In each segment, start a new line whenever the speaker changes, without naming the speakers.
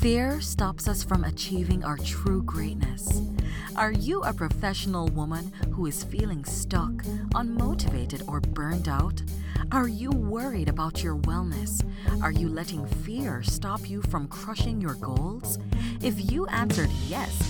Fear stops us from achieving our true greatness. Are you a professional woman who is feeling stuck, unmotivated, or burned out? Are you worried about your wellness? Are you letting fear stop you from crushing your goals? If you answered yes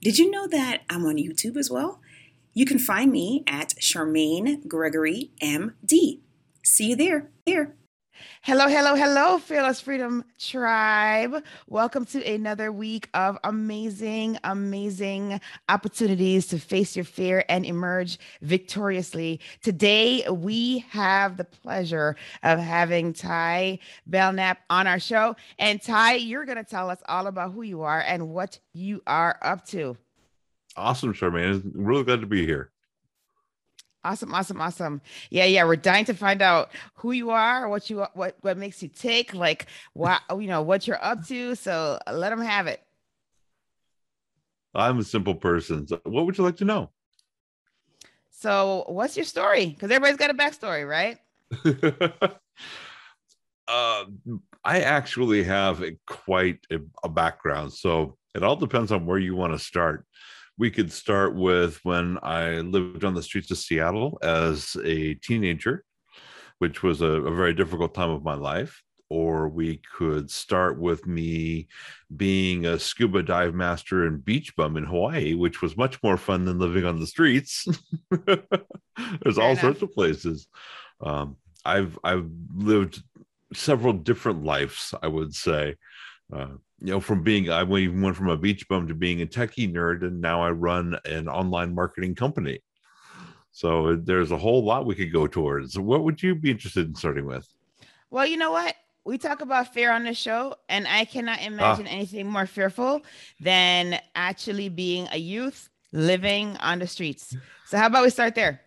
Did you know that I'm on YouTube as well? You can find me at Charmaine Gregory MD. See you there. There.
Hello, hello, hello, Fearless Freedom Tribe. Welcome to another week of amazing, amazing opportunities to face your fear and emerge victoriously. Today, we have the pleasure of having Ty Belknap on our show. And Ty, you're going to tell us all about who you are and what you are up to.
Awesome, Charmaine. Really glad to be here.
Awesome, awesome, awesome. Yeah, yeah. We're dying to find out who you are, what you what what makes you tick, like what you know, what you're up to. So let them have it.
I'm a simple person. So what would you like to know?
So, what's your story? Because everybody's got a backstory, right?
uh, I actually have a, quite a, a background, so it all depends on where you want to start we could start with when I lived on the streets of Seattle as a teenager, which was a, a, very difficult time of my life. Or we could start with me being a scuba dive master and beach bum in Hawaii, which was much more fun than living on the streets. There's Fair all enough. sorts of places. Um, I've I've lived several different lives, I would say. Uh, you know, from being I even went from a beach bum to being a techie nerd, and now I run an online marketing company. So there's a whole lot we could go towards. What would you be interested in starting with?
Well, you know what? We talk about fear on the show, and I cannot imagine ah. anything more fearful than actually being a youth living on the streets. So, how about we start there?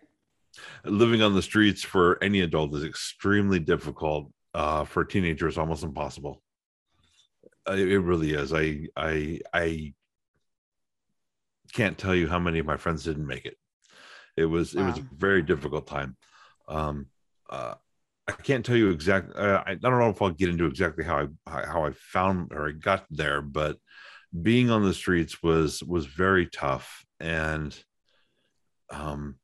Living on the streets for any adult is extremely difficult. Uh, for teenagers, almost impossible it really is. I I I can't tell you how many of my friends didn't make it. It was wow. it was a very difficult time. Um, uh, I can't tell you exactly. Uh, I, I don't know if I'll get into exactly how I how I found or I got there, but being on the streets was was very tough, and um,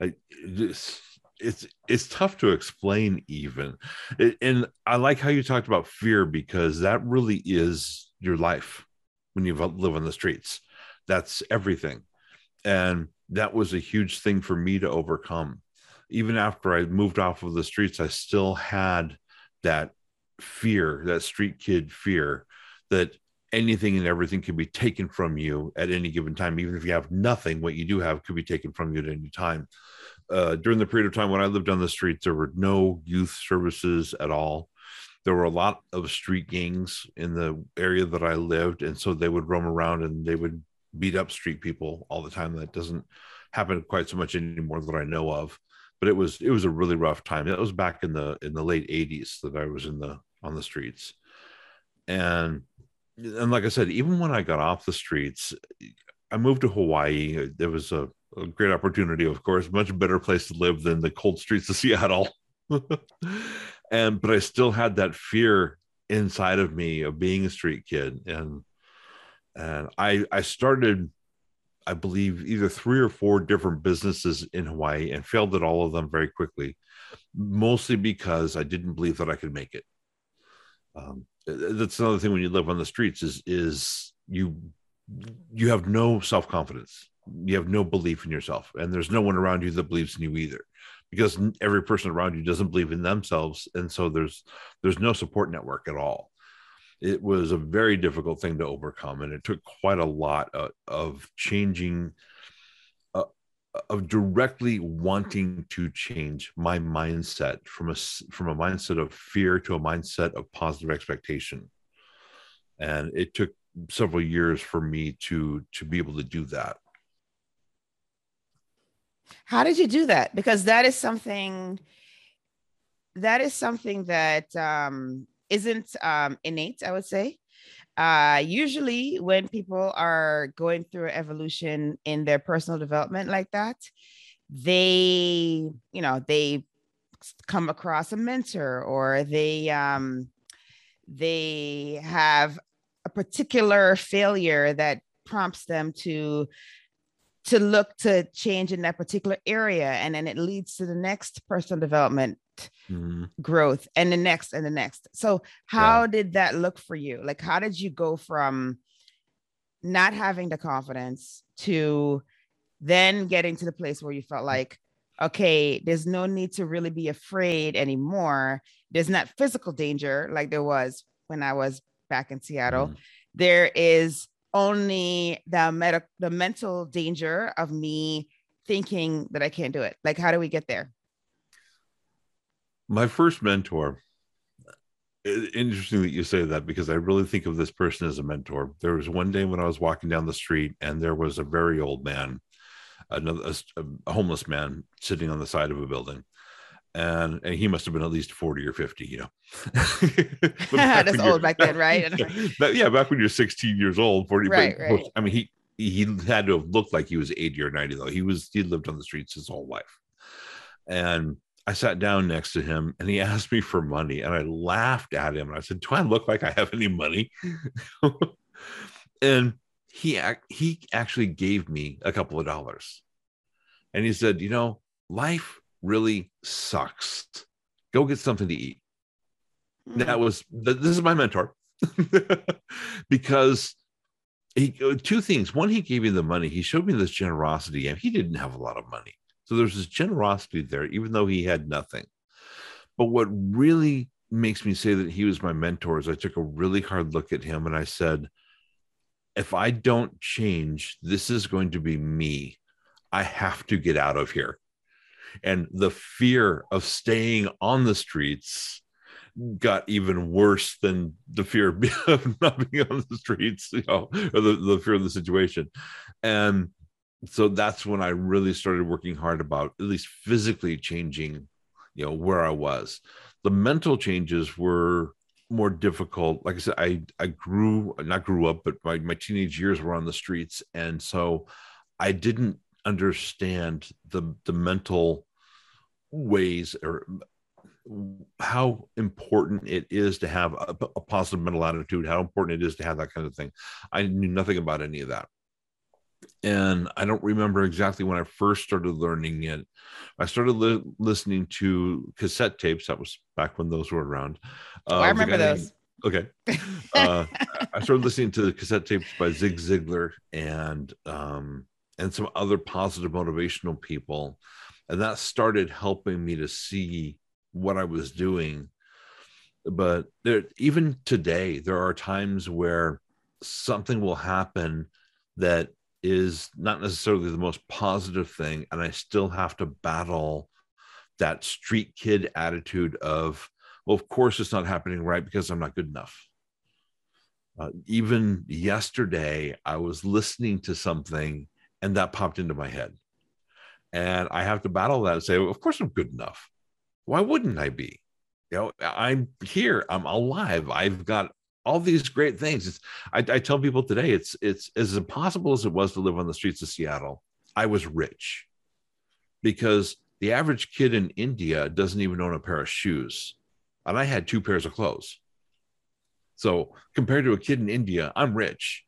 I just it's it's tough to explain even. It, and i like how you talked about fear because that really is your life when you live on the streets. That's everything. And that was a huge thing for me to overcome. Even after i moved off of the streets i still had that fear that street kid fear that anything and everything can be taken from you at any given time. Even if you have nothing what you do have could be taken from you at any time uh, during the period of time when I lived on the streets, there were no youth services at all. There were a lot of street gangs in the area that I lived, and so they would roam around and they would beat up street people all the time. That doesn't happen quite so much anymore that I know of, but it was it was a really rough time. That was back in the in the late '80s that I was in the on the streets, and and like I said, even when I got off the streets, I moved to Hawaii. There was a a great opportunity, of course, much better place to live than the cold streets of Seattle. and but I still had that fear inside of me of being a street kid, and and I I started, I believe, either three or four different businesses in Hawaii and failed at all of them very quickly, mostly because I didn't believe that I could make it. Um, that's another thing when you live on the streets is is you you have no self confidence you have no belief in yourself and there's no one around you that believes in you either because every person around you doesn't believe in themselves and so there's there's no support network at all. It was a very difficult thing to overcome and it took quite a lot of, of changing uh, of directly wanting to change my mindset from a from a mindset of fear to a mindset of positive expectation. And it took several years for me to to be able to do that
how did you do that? Because that is something that is something that um isn't um innate i would say. Uh usually when people are going through evolution in their personal development like that they you know they come across a mentor or they um they have a particular failure that prompts them to to look to change in that particular area and then it leads to the next personal development mm-hmm. growth and the next and the next so how yeah. did that look for you like how did you go from not having the confidence to then getting to the place where you felt like okay there's no need to really be afraid anymore there's not physical danger like there was when i was back in seattle mm. there is only the med- the mental danger of me thinking that i can't do it. Like how do we get there?
My first mentor interesting that you say that because i really think of this person as a mentor. There was one day when i was walking down the street and there was a very old man another a, a homeless man sitting on the side of a building and and he must have been at least 40 or 50 you know.
That's old back then right?
Yeah, yeah, back when you're 16 years old 40 right, but, right. i mean he he had to have looked like he was 80 or 90 though. He was he lived on the streets his whole life. And i sat down next to him and he asked me for money and i laughed at him and i said do i look like i have any money? And he he actually gave me a couple of dollars. And he said you know life really sucks. Go get something to eat. Mm-hmm. that was this is my mentor. Because he uh, two things. One he gave me the money. He showed me this generosity and he didn't have a lot of money. So there's this generosity there even though he had nothing. But what really makes me say that he was my mentor is i took a really hard look at him and i said if I don't change, this is going to be me. I have to get out of here. And the fear of staying on the streets got even worse than the fear of not being on the streets, you know, or the, the fear of the situation. And so that's when I really started working hard about at least physically changing, you know, where I was. The mental changes were more difficult. Like I said, I I grew not grew up, but my, my teenage years were on the streets. And so I didn't understand the the mental ways or how important it is to have a, a, positive mental attitude, how important it is to have that kind of thing. I knew nothing about any of that and I don't remember exactly when I first started learning it. I started li- listening to cassette tapes. That was back when those were around.
Uh, oh, I remember those.
Named, okay. Uh, I started listening to the cassette tapes by Zig Ziglar and um, and some other positive motivational people, and that started helping me to see what I was doing. But there, even today, there are times where something will happen that is not necessarily the most positive thing and i still have to battle that street kid attitude of well of course it's not happening right because i'm not good enough uh, even yesterday i was listening to something and that popped into my head and i have to battle that and say well, of course i'm good enough why wouldn't i be you know i'm here i'm alive i've got all these great things. It's, I, I tell people today, it's it's as impossible as it was to live on the streets of Seattle. I was rich because the average kid in India doesn't even own a pair of shoes, and I had two pairs of clothes. So compared to a kid in India, I'm rich.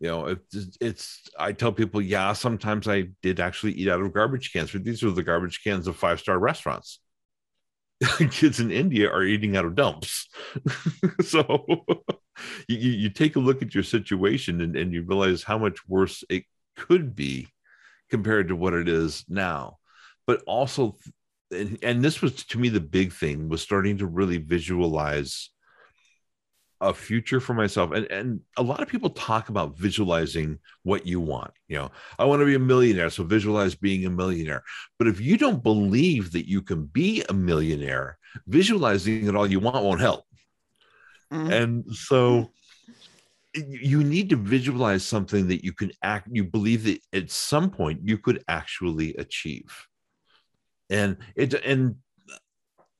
You know, it's, it's I tell people, yeah, sometimes I did actually eat out of garbage cans, but these are the garbage cans of five star restaurants. kids in India are eating out of dumps. so you, you take a look at your situation and, and you realize how much worse it could be compared to what it is now. But also, and, and this was to me the big thing was starting to really visualize a future for myself. And and a lot of people talk about visualizing what you want you know i want to be a millionaire so visualize being a millionaire. But if you don't believe that you can be a millionaire visualizing it all you want won't help. Mm-hmm. and so you need to visualize something that you can act you believe that at some point you could actually achieve. And it and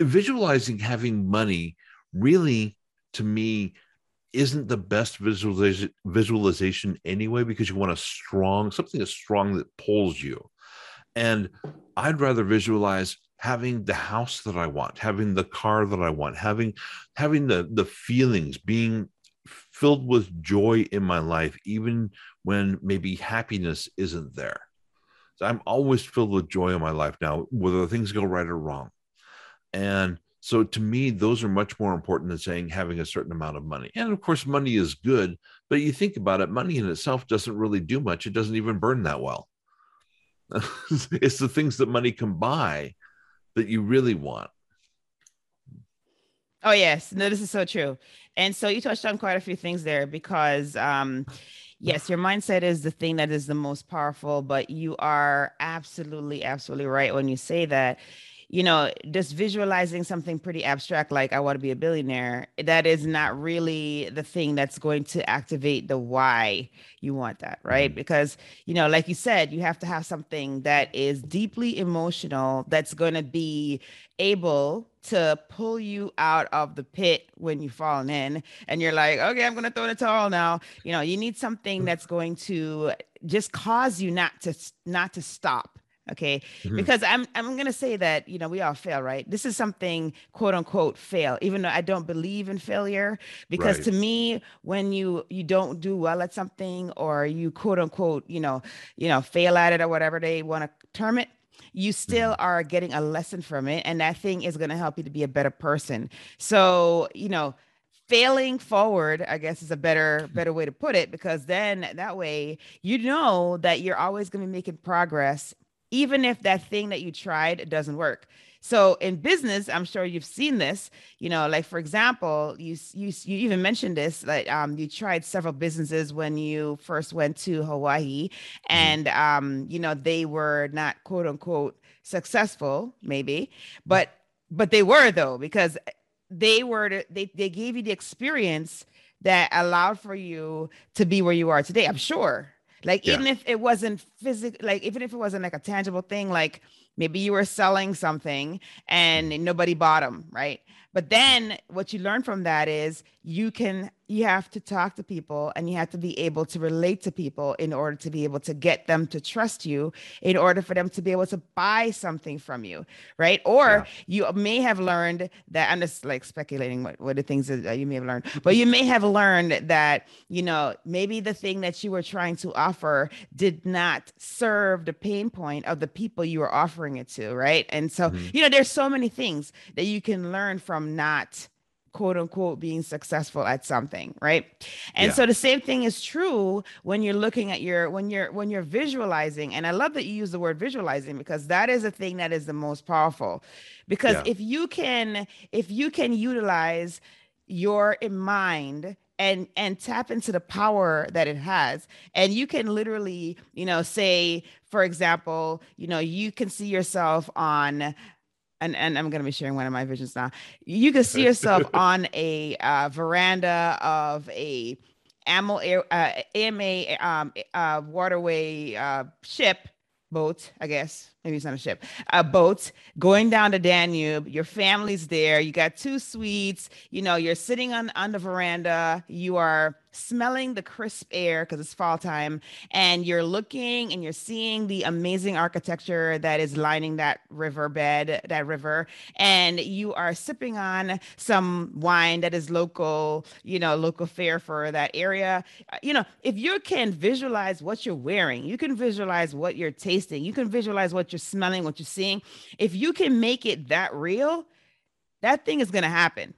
visualizing having money really to me isn't the best visualization visualization anyway because you want a strong something that's strong that pulls you and i'd rather visualize having the house that i want having the car that i want having having the the feelings being filled with joy in my life, even when maybe happiness isn't there. So I'm always filled with joy in my life now, whether things go right or wrong. And so to me, those are much more important than saying having a certain amount of money. And of course, money is good, but you think about it, money in itself doesn't really do much. It doesn't even burn that well. it's the things that money can buy that you really want.
Oh yes, no, this is so true. And so you touched on quite a few things there because um yes, your mindset is the thing that is the most powerful, but you are absolutely absolutely right when you say that you know, just visualizing something pretty abstract like I want to be a billionaire, that is not really the thing that's going to activate the why you want that, right? Mm-hmm. Because, you know, like you said, you have to have something that is deeply emotional that's going to be able to pull you out of the pit when you've fallen in and you're like, okay, I'm going to throw the towel now. You know, you need something that's going to just cause you not to not to stop okay mm-hmm. because i'm i'm going to say that you know we all fail right this is something quote unquote fail even though i don't believe in failure because right. to me when you you don't do well at something or you quote unquote you know you know fail at it or whatever they want to term it you still mm-hmm. are getting a lesson from it and that thing is going to help you to be a better person so you know failing forward i guess is a better better way to put it because then that way you know that you're always going to be making progress even if that thing that you tried doesn't work. So in business, I'm sure you've seen this. You know, like for example, you you you even mentioned this. Like um, you tried several businesses when you first went to Hawaii, mm-hmm. and um, you know they were not quote unquote successful, maybe, but but they were though because they were to, they they gave you the experience that allowed for you to be where you are today. I'm sure like yeah. even if it wasn't physical, like even if it wasn't like a tangible thing, like maybe you were selling something and mm. nobody bought them, right? But then what you learn from that is you can you have to talk to people and you have to be able to relate to people in order to be able to get them to trust you in order for them to be able to buy something from you right or yeah. you may have learned that i'm just like speculating what, what the things that you may have learned but you may have learned that you know maybe the thing that you were trying to offer did not serve the pain point of the people you were offering it to right and so mm-hmm. you know there's so many things that you can learn from not quote unquote being successful at something right and yeah. so the same thing is true when you're looking at your when you're when you're visualizing and i love that you use the word visualizing because that is a thing that is the most powerful because yeah. if you can if you can utilize your mind and and tap into the power that it has and you can literally you know say for example you know you can see yourself on and, and I'm going to be sharing one of my visions now. You can see yourself on a uh, veranda of a AMO, uh, AMA um, uh, waterway uh, ship boat, I guess. Maybe it's not a ship, a boat going down the Danube. Your family's there. You got two suites. You know, you're sitting on, on the veranda. You are smelling the crisp air because it's fall time and you're looking and you're seeing the amazing architecture that is lining that riverbed that river and you are sipping on some wine that is local you know local fare for that area. Uh, you know if you can visualize what you're wearing you can visualize what you're tasting you can visualize what you're smelling what you're seeing. If you can make it that real that thing is going to happen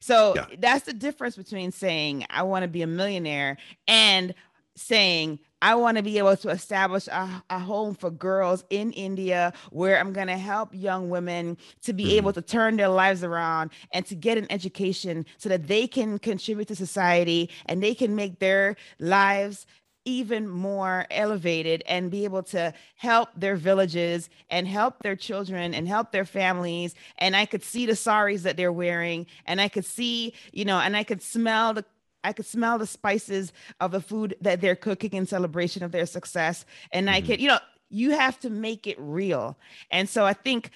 so yeah. that's the difference between saying, I want to be a millionaire and saying, I want to be able to establish a, a, home for girls in India where I'm going to help young women to be mm-hmm. able to turn their lives around and to get an education so that they can contribute to society and they can make their lives even more elevated and be able to help their villages and help their children and help their families and i could see the saris that they're wearing and i could see you know and i could smell the I could smell the spices of the food that they're cooking in celebration of their success. And mm-hmm. I could, you know, you have to make it real. And so I think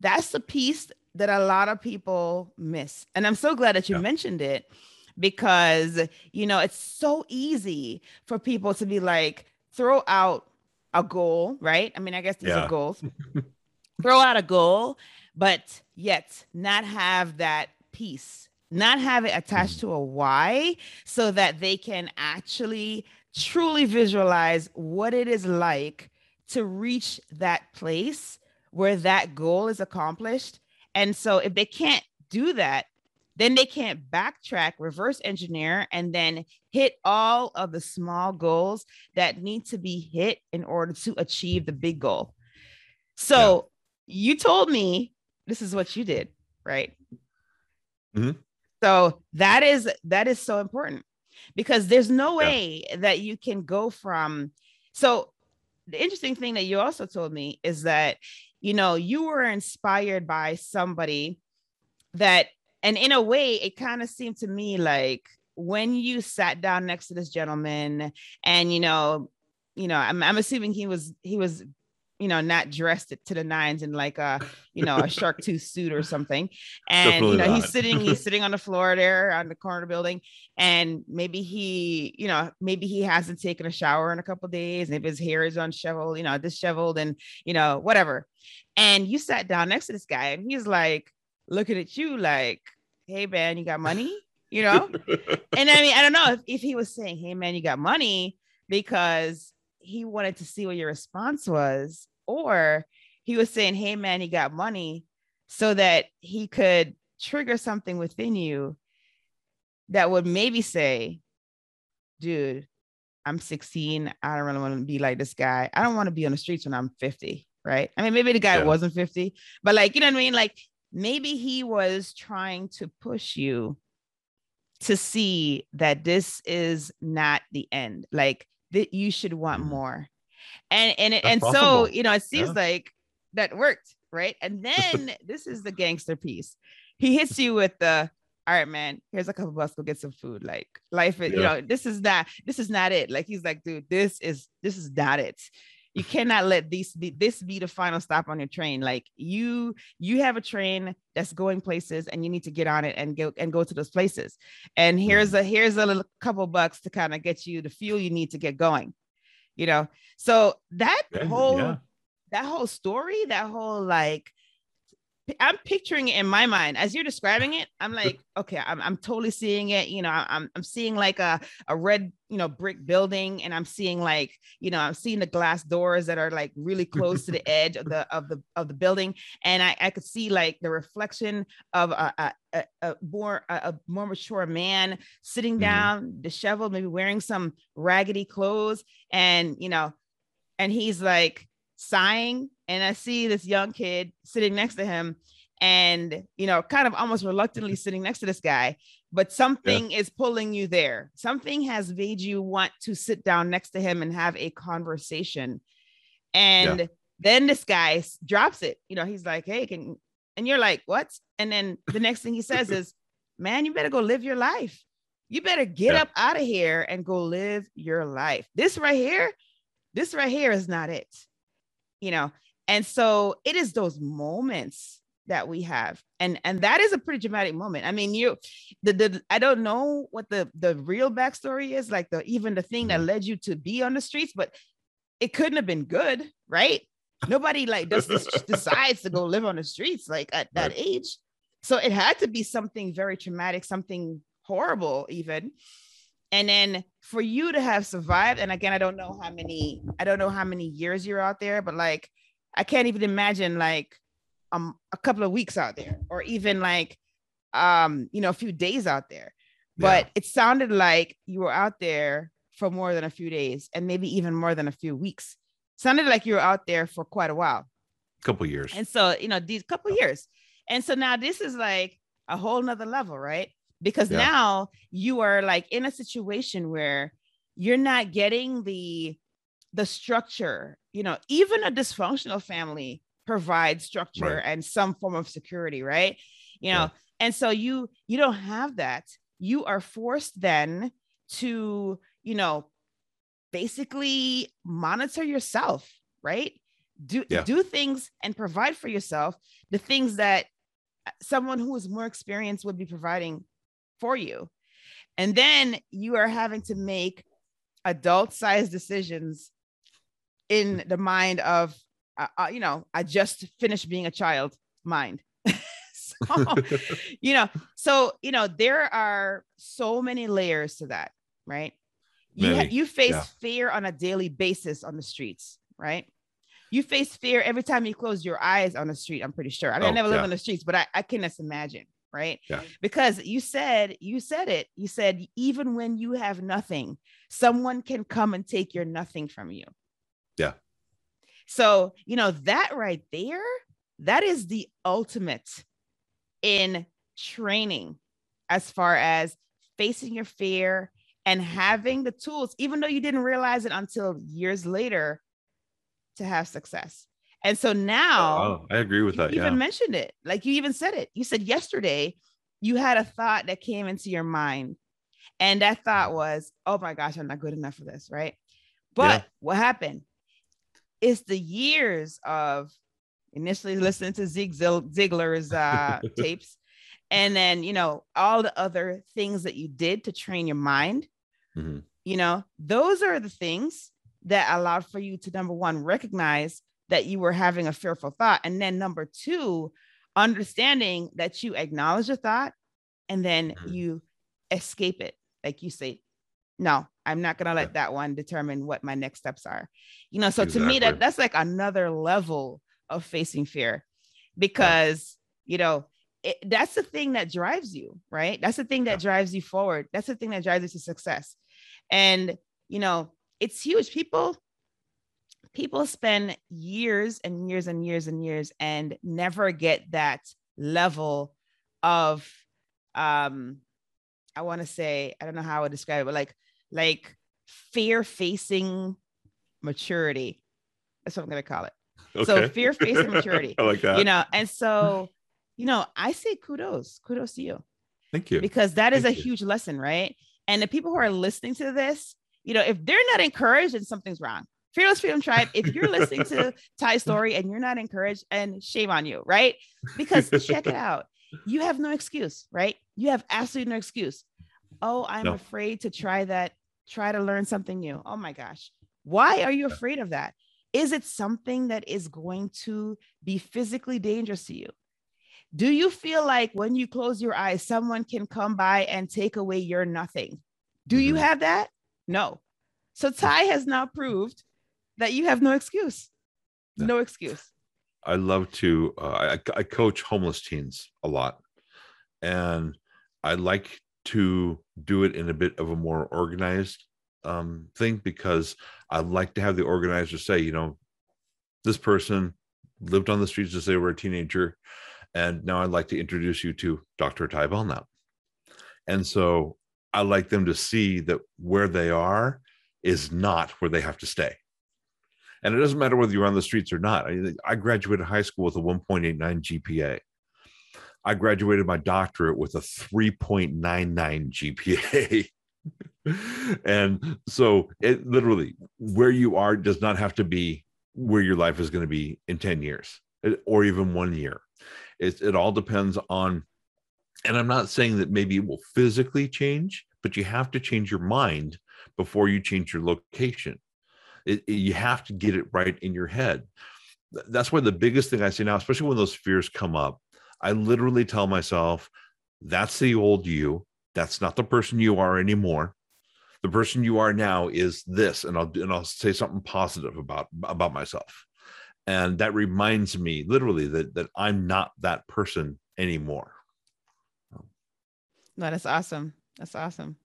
that's the piece that a lot of people miss. And I'm so glad that you yeah. mentioned it because, you know, it's so easy for people to be like, throw out a goal, right? I mean, I guess these yeah. are goals. throw out a goal, but yet not have that piece, not have it attached mm-hmm. to a why so that they can actually truly visualize what it is like to reach that place where that goal is accomplished. And so if they can't do that, then they can't backtrack, reverse engineer, and then hit all of the small goals that need to be hit in order to achieve the big goal. So yeah. you told me this is what you did, right? Mm-hmm. So that is that is so important because there's no way yeah. that you can go from so the interesting thing that you also told me is that you know you were inspired by somebody that and in a way it kind of seemed to me like when you sat down next to this gentleman and you know you know I'm, I'm assuming he was he was you know not dressed to the nines in like a you know a shark tooth suit or something. And Definitely you know not. he's sitting he's sitting on the floor there on the corner building. And maybe he you know maybe he hasn't taken a shower in a couple days. And if his hair is unshoveled you know disheveled and you know whatever. And you sat down next to this guy and he's like looking at you like hey man you got money? You know? And i mean i don't know if, if he was saying hey man you got money because he wanted to see what your response was or he was saying hey man you got money so that he could trigger something within you that would maybe say dude i'm 16 i don't really want to be like this guy. I don't want to be on the streets when i'm 50 right? I mean maybe the guy yeah. wasn't 50 but like you know what i mean? Like maybe he was trying to push you to see that this is not the end like that you should want mm-hmm. more and and That's and possible. so you know it seems yeah. like that worked right and then this is the gangster piece he hits you with the all right man here's a couple bucks go get some food like life is yeah. you know this is not this is not it like he's like dude this is this is not it you cannot let this be this be the final stop on your train. Like you you have a train that's going places and you need to get on it and go and go to those places. And mm. here's a here's a little couple bucks to kind of get you the fuel you need to get going you know? So that whole yeah. that whole story that whole like I'm picturing it in my mind as you're describing it. I'm like, okay, I'm, I'm totally seeing it. You know, I'm, I'm seeing like a, a red, you know, brick building and I'm seeing like, you know, I'm seeing the glass doors that are like really close to the edge of the, of the, of the building. And I, I could see like the reflection of a, a, a, a more, a, more mature man sitting mm-hmm. down, mm-hmm. disheveled, maybe wearing some raggedy clothes. And, you know, and he's like, sighing and I see this young kid sitting next to him and you know kind of almost reluctantly sitting next to this guy but something yeah. is pulling you there. Something has made you want to sit down next to him and have a conversation. And yeah. then this guy drops it. You know he's like hey can and you're like what? And then the next thing he says is man you better go live your life. You better get yeah. up out of here and go live your life. This right here this right here is not it you know? And so it is those moments that we have. And and that is a pretty dramatic moment. I mean you the, the i don't know what the the real backstory is like the even the thing that mm-hmm. led you to be on the streets but it couldn't have been good right? Nobody like does this decides to go live on the streets like at that right. age. So it had to be something very traumatic something horrible even and then for you to have survived and again i don't know how many i don't know how many years you're out there but like i can't even imagine like um a couple of weeks out there or even like um you know a few days out there. But yeah. it sounded like you were out there for more than a few days and maybe even more than a few weeks. Sounded like you were out there for quite a while.
A couple years.
And so you know these couple years. And so now this is like a whole nother level right because yeah. now you are like in a situation where you're not getting the the structure you know even a dysfunctional family provides structure right. and some form of security right you know yeah. and so you you don't have that you are forced then to, you know, basically monitor yourself, right? Do
Yeah.
do things and provide for yourself the things that uh, someone who is more experienced would be providing for you. And then you are having to make adult sized decisions in the mind of, uh, uh, you know, I just finished being a child mind. so, you know, so, you know, there are so many layers to that, right? You, ha- you face
yeah.
fear on a daily basis on the streets, right? You face fear every time you close your eyes on the street. I'm pretty sure. I, mean, I
Oh,
never live on the streets, but I, I can just imagine, right?
Yeah.
Because you said, you said it. You said, even when you have nothing, someone can come and take your nothing from you.
Yeah.
So, you know, that right there, that is the ultimate in training as far as facing your fear and having the tools, even though you didn't realize it until years later to have success. And so now
Oh, I agree with that.
you
that.
even
Yeah.
mentioned it. Like you even said it. You said yesterday you had a thought that came into your mind. And that thought was, oh my gosh, I'm not good enough for this. Right. But
Yeah.
what happened? It's the years of initially listening to Zig Ziglar's uh, tapes. And then, you know, all the other things that you did to train your mind,
Mhm.
you know, those are the things that allowed for you to number one, recognize that you were having a fearful thought. And then number two, understanding that you acknowledge the thought and then
Mhm.
you escape it. Like you say, no, I'm not gonna let
Yeah.
that one determine what my next steps are. You know, so to me, that that's like another level of facing fear because you know it, that's the thing that drives you, right? That's the thing that drives you forward. That's the thing that drives you to success. And you know, it's huge. People people spend years and years and years and years and never get that level of um I want to say, I don't know how I would describe it, but like like fear facing maturity. That's what I'm gonna call it. So fear facing maturity.
I like that.
You know, and so you know, I say kudos, kudos to you
Thank you.
because that is
Thank
a
you.
huge lesson, right? And the people who are listening to this, you know, if they're not encouraged, then something's wrong. Fearless Freedom Tribe, if you're listening to Ty's story and you're not encouraged, and shame on you, right? Because check it out. You have no excuse, right? You have absolutely no excuse. Oh, I'm
No.
afraid to try that, try to learn something new. Oh my gosh. Why are you afraid of that? Is it something that is going to be physically dangerous to you? Do you feel like when you close your eyes, someone can come by and take away your nothing? Do you
Mhm.
have that? No. So Ty has now proved that you have no excuse.
Yeah.
No excuse.
I love to uh, I, I coach homeless teens a lot, and I like to do it in a bit of a more organized um, thing because I like to have the organizer say, you know, this person lived on the streets as they were a teenager, and now I'd like to introduce you to Dr. Ty Belknap. And so I like them to see that where they are is not where they have to stay. And it doesn't matter whether you're on the streets or not. I, I graduated high school with a 1.89 GPA. I graduated my doctorate with a 3.99 GPA. and so it literally, where you are does not have to be where your life is going to be in 10 years eh, or even one year. It, it all depends on, and I'm not saying that maybe it will physically change, but you have to change your mind before you change your location. It, it- you have to get it right in your head. Th- That's why the biggest thing I see now, especially when those fears come up, I literally tell myself, that's the old you. That's not the person you are anymore. The person you are now is this, and I'll and I'll say something positive about about myself, and that reminds me literally that that I'm not that person anymore.
No, that's awesome. That's awesome.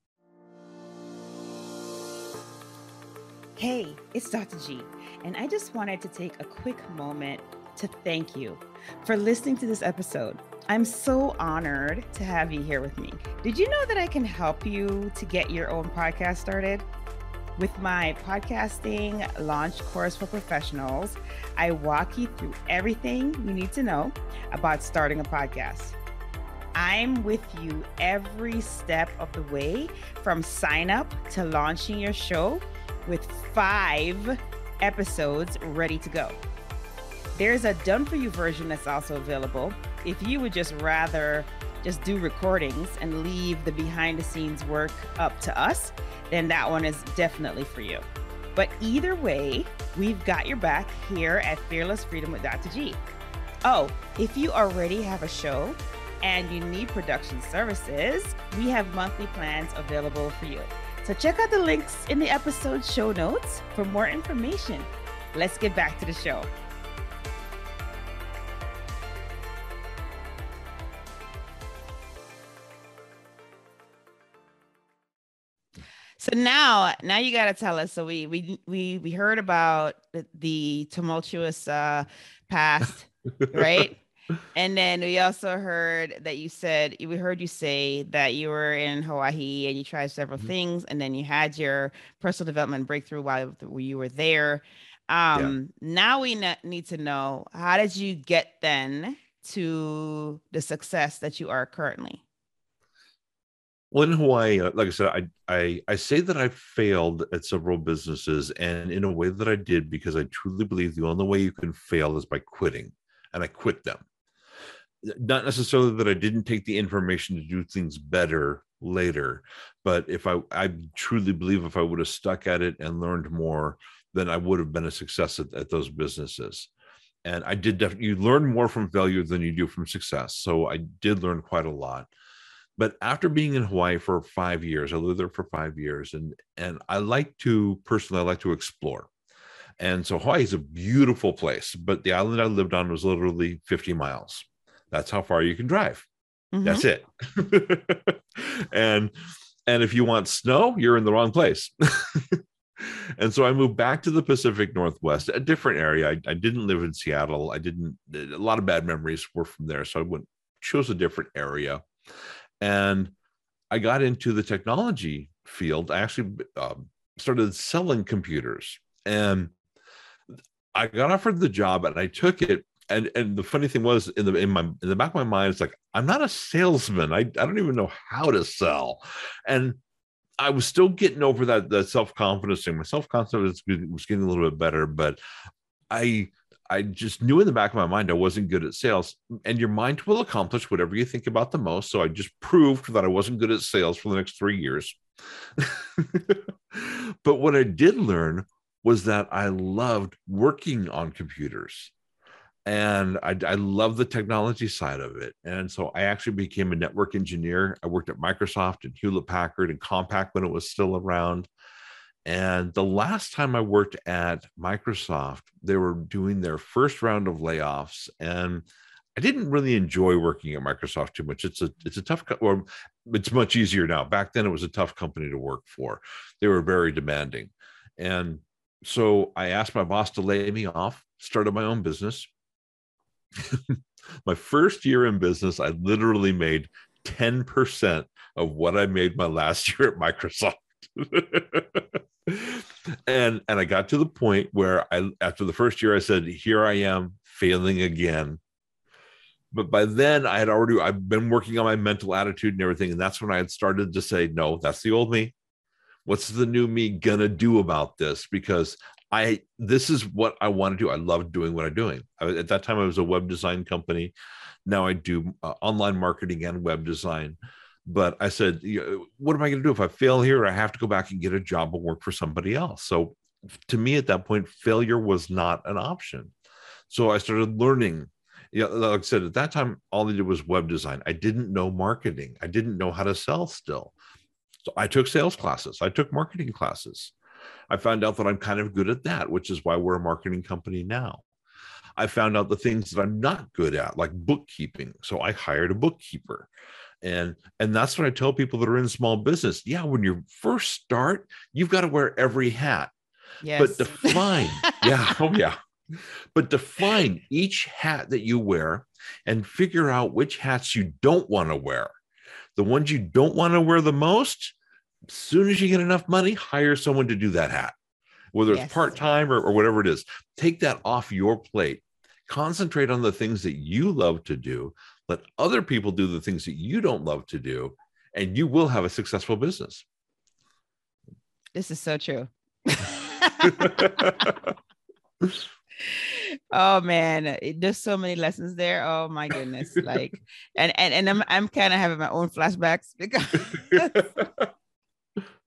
Hey, it's Dr. G, and I just wanted to take a quick moment to thank you for listening to this episode. I'm so honored to have you here with me. Did you know that I can help you to get your own podcast started? With my podcasting launch course for professionals, I walk you through everything you need to know about starting a podcast. I'm with you every step of the way from sign up to launching your show with five episodes ready to go. There's a done for you version that's also available if you would just rather just do recordings and leave the behind the scenes work up to us, then that one is definitely for you. But either way, we've got your back here at Fearless Freedom with Dr. G. Oh, if you already have a show and you need production services, we have monthly plans available for you. So check out the links in the episode show notes for more information. Let's get back to the show. So now, now you got to tell us. So we we we we heard about the, the tumultuous uh, past, right? And then we also heard that you said we heard you say that you were in Hawaii and you tried several mm-hmm. things, and then you had your personal development breakthrough while you were there. Um, yeah. Now we ne- need to know how did you get then to the success that you are currently.
Well, in Hawaii, uh, like I said, I, I I say that I failed at several businesses, and in a way that I did because I truly believe the only way you can fail is by quitting, and I quit them. Not necessarily that I didn't take the information to do things better later, but if I I truly believe if I would have stuck at it and learned more, then I would have been a success at, at those businesses. And I did definitely you learn more from failure than you do from success. So I did learn quite a lot but after being in Hawaii for five years, I lived there for five years, and and I like to personally, I like to explore. And so Hawaii is a beautiful place, but the island I lived on was literally 50 miles. That's how far you can drive. Mm-hmm. That's it. and and if you want snow, you're in the wrong place. and so I moved back to the Pacific Northwest, a different area. I, I, didn't live in Seattle. I didn't. A lot of bad memories were from there, so I went chose a different area. And I got into the technology field. I actually uh, started selling computers, and I got offered the job, and I took it. And and the funny thing was, in the in my in the back of my mind, it's like I'm not a salesman. I I don't even know how to sell, and I was still getting over that that self confidence thing. My self confidence was getting a little bit better, but I I just knew in the back of my mind I wasn't good at sales. And your mind will accomplish whatever you think about the most. So I just proved that I wasn't good at sales for the next three years. but what I did learn was that I loved working on computers. And I, I love the technology side of it. And so I actually became a network engineer. I worked at Microsoft and Hewlett Packard and Compaq when it was still around. And the last time I worked at Microsoft, they were doing their first round of layoffs, and I didn't really enjoy working at Microsoft too much. It's a it's a tough or it's much easier now. Back then, it was a tough company to work for. They were very demanding, and so I asked my boss to lay me off. Started my own business. My first year in business, I literally made ten percent of what I made my last year at Microsoft. and and I got to the point where I after the first year I said, here I am failing again. But by then I had already I've been working on my mental attitude and everything. And that's when I had started to say, no, that's the old me. What's the new me gonna do about this? Because I this is what I want to do. I love doing what I'm doing. I, at that time, I was a web design company. Now I do uh, online marketing and web design. But I said, what am I going to do if I fail here? I have to go back and get a job and work for somebody else. So to me at that point, failure was not an option. So I started learning. Yeah, like I said, at that time, all I did was web design. I didn't know marketing. I didn't know how to sell still. So I took sales classes. I took marketing classes. I found out that I'm kind of good at that, which is why we're a marketing company now. I found out the things that I'm not good at, like bookkeeping. So I hired a bookkeeper and and that's what i tell people that are in small business yeah when you first start you've got to wear every hat yes. but define yeah oh yeah but define each hat that you wear and figure out which hats you don't want to wear the ones you don't want to wear the most soon as you get enough money hire someone to do that hat whether it's yes. part-time or, or whatever it is. Take that off your plate. Concentrate on the things that you love to do. Let other people do the things that you don't love to do and you will have a successful business.
This is so true. Oh man. There's so many lessons there. Oh my goodness. Like and and, and i'm, I'm kind of having my own flashbacks because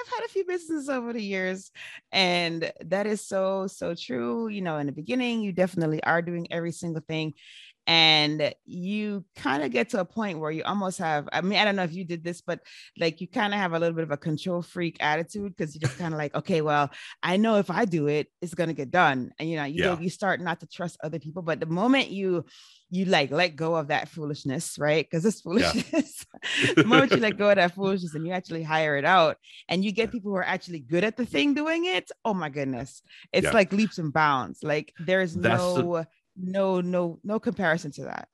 I've had a few businesses over the years, and that is so, so true. You know, in the beginning, you definitely are doing every single thing. And you kind of get to a point where you almost have, I mean, I don't know if you did this, but like you kind of have a little bit of a control freak attitude because you're just kind of like, okay, well, I know if I do it, it's going to get done. And, you know, you, yeah. you start not to trust other people. But the moment you, you like let go of that foolishness, right? Because it's foolishness. Yeah. the moment you let go of that foolishness and you actually hire it out and you get people who are actually good at the thing doing it, oh my goodness. It's yeah. like leaps and bounds. Like there's that's no the, no, no, no comparison to that.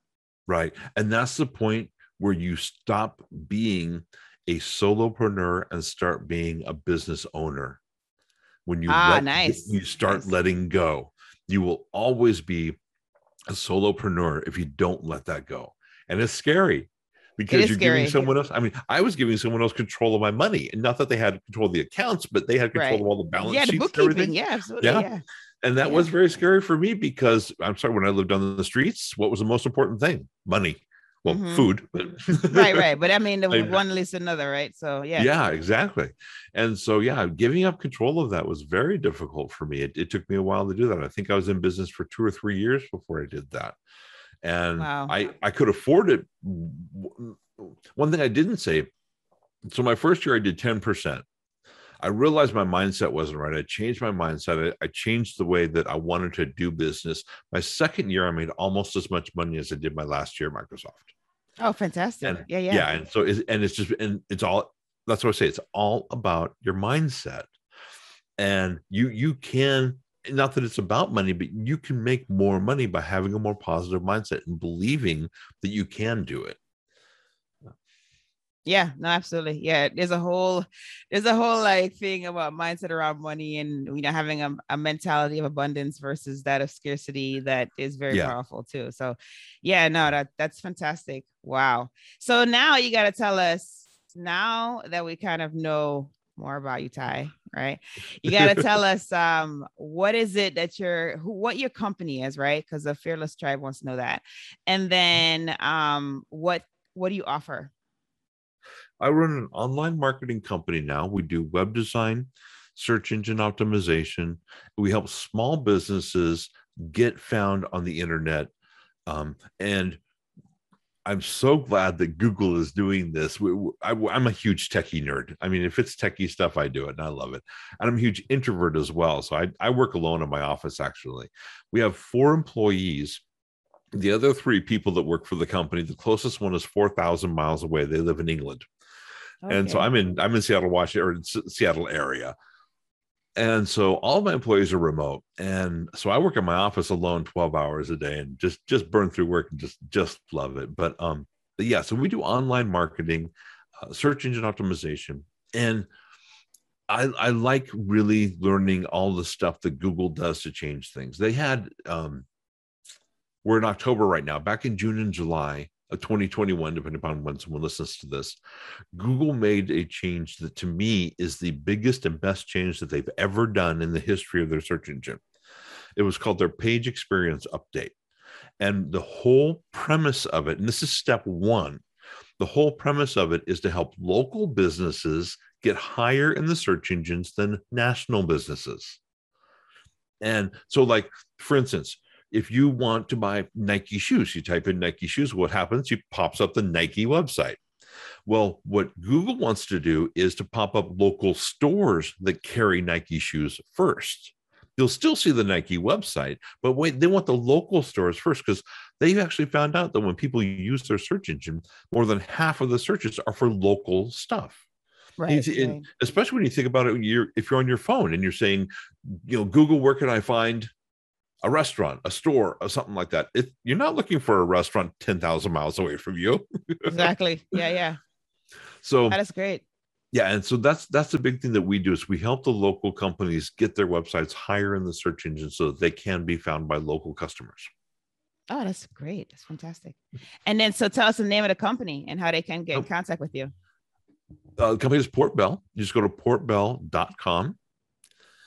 Right. And that's the point where you stop being a solopreneur and start being a business owner. When you
ah, let, nice.
you start
nice.
letting go, you will always be a solopreneur if you don't let that go. And it's scary because you're scary. giving someone else. I mean, I was giving someone else control of my money, and not that they had control of the accounts, but they had control
right.
of all the balance
yeah,
sheets.
bookkeeping. Yeah, absolutely. Yeah. yeah.
And that yeah. was very scary for me because I'm sorry, when I lived on the streets, what was the most important thing? Money. Well, mm-hmm. food.
right, right. But I mean, the I, one leads another, right? So yeah.
Yeah, exactly. And so yeah, giving up control of that was very difficult for me. It, it took me a while to do that. I think I was in business for two or three years before I did that. And wow. I I could afford it. One thing I didn't say. So my first year I did 10%. I realized my mindset wasn't right. I changed my mindset. I, I, changed the way that I wanted to do business. My second year, I made almost as much money as I did my last year at Microsoft.
Oh, fantastic!
And,
yeah, yeah,
yeah. And so, it's, and it's just, and it's all. That's what I say. It's all about your mindset, and you you can not that it's about money, but you can make more money by having a more positive mindset and believing that you can do it.
Yeah no absolutely. Yeah there's a whole there's a whole like thing about mindset around money and you know having a, a mentality of abundance versus that of scarcity that is very yeah. powerful too. So yeah no that that's fantastic. Wow. So now you got to tell us now that we kind of know more about you ty right you got to tell us um what is it that your who, what your company is right because the fearless tribe wants to know that and then um what what do you offer
I run an online marketing company now. We do web design, search engine optimization. We help small businesses get found on the internet. Um, and I'm so glad that Google is doing this. I, am a huge techie nerd. I mean, if it's techie stuff, I do it and I love it. And I'm a huge introvert as well. So I, I work alone in my office, actually. We have four employees the other three people that work for the company the closest one is 4000 miles away they live in england Okay. And so I'm in I'm in Seattle, Washington, or Seattle area. And so all my employees are remote. And so I work in my office alone 12 hours a day and just just burn through work and just just love it. But um but yeah, so we do online marketing, uh, search engine optimization, and I, I like really learning all the stuff that Google does to change things. They had um, we're in October right now. Back in June and July, of 2021, depending upon when someone listens to this, Google made a change that to me is the biggest and best change that they've ever done in the history of their search engine. It was called their page experience update. And the whole premise of it, and this is step one, the whole premise of it is to help local businesses get higher in the search engines than national businesses. And so, like, for instance, if you want to buy Nike shoes, you type in Nike shoes, what happens? It pops up the Nike website. Well, what Google wants to do is to pop up local stores that carry Nike shoes first. You'll still see the Nike website, but wait, they want the local stores first because they actually found out that when people use their search engine, more than half of the searches are for local stuff.
Right,
and, right. especially when you think about it, you're if you're on your phone and you're saying, you know, Google, where can I find a restaurant, a store, or something like that. It, you're not looking for a restaurant 10,000 miles away from you.
exactly. Yeah. Yeah.
So
that is great.
Yeah. And so that's, that's the big thing that we do is we help the local companies get their websites higher in the search engine so that they can be found by local customers.
Oh, that's great. That's fantastic. And then, so tell us the name of the company and how they can get in
Oh.
contact with you.
Uh, the company is Port Bell. You just go to portbell.com
And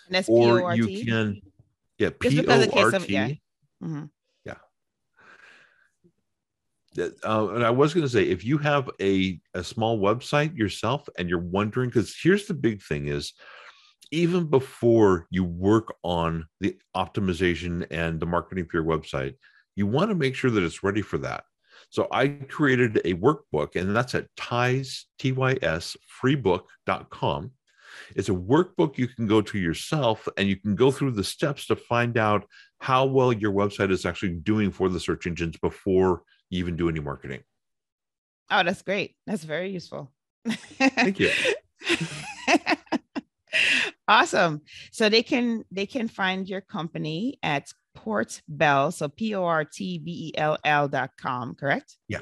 that's
or you can, yeah, P O R
yeah.
T.
Mhm.
that- uh, and I was going to say, if you have a, a small website yourself and you're wondering, because here's the big thing is even before you work on the optimization and the marketing for your website, you want to make sure that it's ready for that. So I created a workbook, and that's at ties, T-Y-S, freebook.com. It's a workbook you can go to yourself and you can go through the steps to find out how well your website is actually doing for the search engines before you even do any marketing.
Oh, that's great. That's very useful.
Thank you.
awesome. So they can they can find your company at Port Bell, so P O R T B E L L dot com, correct?
Yeah,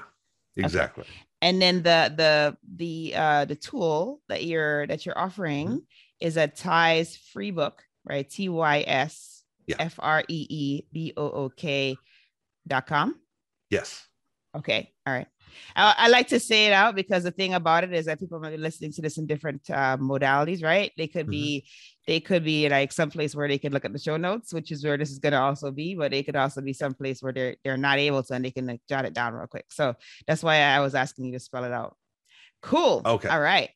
exactly.
And then the the the uh the tool that you're that you're offering
Mm-hmm.
is a Ties free book, right? T Y S. F R E E B O O K dot com.
Yes.
Okay. All right. I, I like to say it out because the thing about it is that people might be listening to this in different uh, modalities, right? They could
Mhm.
be, they could be like someplace where they could look at the show notes, which is where this is going to also be, but they could also be someplace where they're they're not able to and they can like, jot it down real quick. So that's why I was asking you to spell it out. Cool.
Okay.
All right.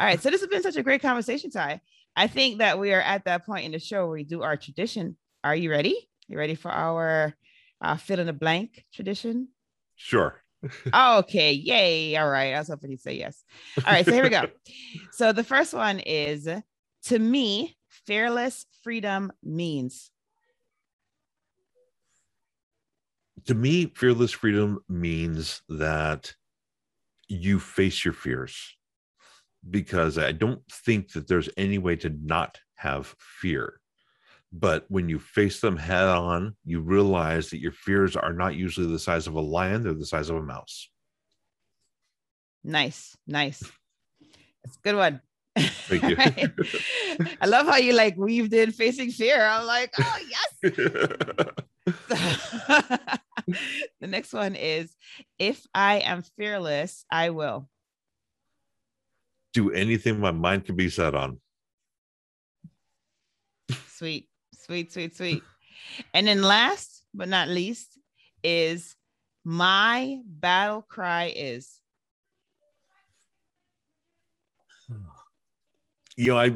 All right. So this has been such a great conversation, Ty. I think that we are at that point in the show where we do our tradition. Are you ready? You ready for our uh, fill in the blank tradition?
Sure.
Okay. Yay. All right. I was hoping he'd say yes. All right. So here we go. So the first one is to me, fearless freedom means.
To me, fearless freedom means that you face your fears because I don't think that there's any way to not have fear. But when you face them head on, you realize that your fears are not usually the size of a lion, they're the size of a mouse.
Nice. Nice. That's a good one.
Thank you.
Right. I love how you like weaved in facing fear. I'm like, oh, yes. the next one is if I am fearless, I will.
Do anything my mind can be set on.
Sweet, sweet, sweet, sweet. And then last but not least is my battle cry is
you know i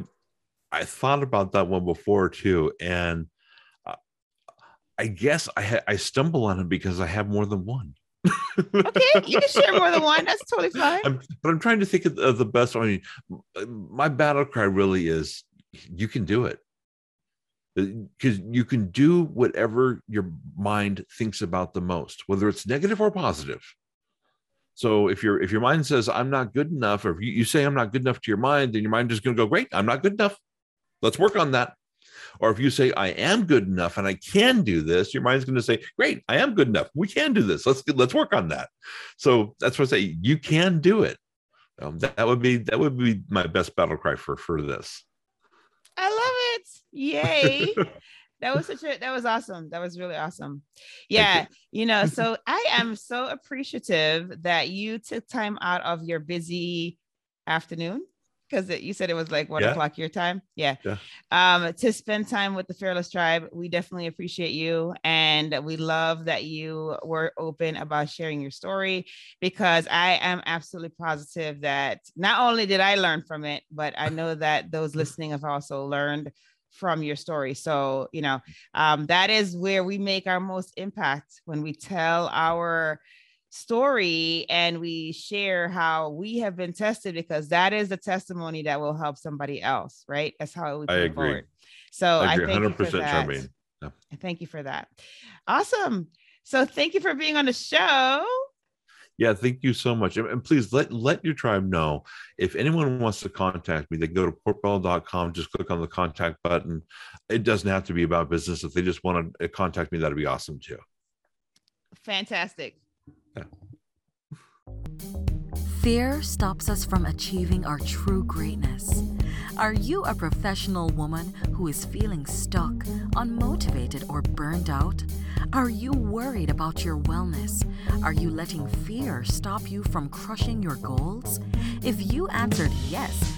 i thought about that one before too and uh, i guess i ha- i stumble on it because i have more than one
okay. You can share more than one. That's totally fine.
I'm, but i'm trying to think of, of the best one I mean, my battle cry really is you can do it because you can do whatever your mind thinks about the most whether it's negative or positive so if your if your mind says i'm not good enough or if you, you say i'm not good enough to your mind then your mind is going to go great i'm not good enough. Let's work on that. Or if you say i am good enough and i can do this your mind's going to say great i am good enough. We can do this. Let's let's work on that. So that's what i say you can do it. Um, that, that would be that would be my best battle cry for for this.
I love it. Yay. that was such a that was awesome. That was really awesome. Yeah, you know, so I am so appreciative that you took time out of your busy afternoon because you said it was like one
Yeah.
o'clock your time. Yeah.
Yeah.
Um, to spend time with the Fearless Tribe. We definitely appreciate you. And we love that you were open about sharing your story because I am absolutely positive that not only did I learn from it, but I know that those listening have also learned from your story. So, you know, um, that is where we make our most impact when we tell our story and we share how we have been tested because that is the testimony that will help somebody else, right? That's how we
I agree.
forward. So
I
I,
agree
thank you for
100%,
that.
Charmaine. Yeah.
I Thank you for that. Awesome. So thank you for being on the show.
Yeah, thank you so much. And please let let your tribe know if anyone wants to contact me, they go to portbell.com, just click on the contact button. It doesn't have to be about business. If they just want to uh, contact me, that'd be awesome too.
Fantastic.
Fear stops us from achieving our true greatness. Are you a professional woman who is feeling stuck, unmotivated, or burned out? Are you worried about your wellness? Are you letting fear stop you from crushing your goals? If you answered yes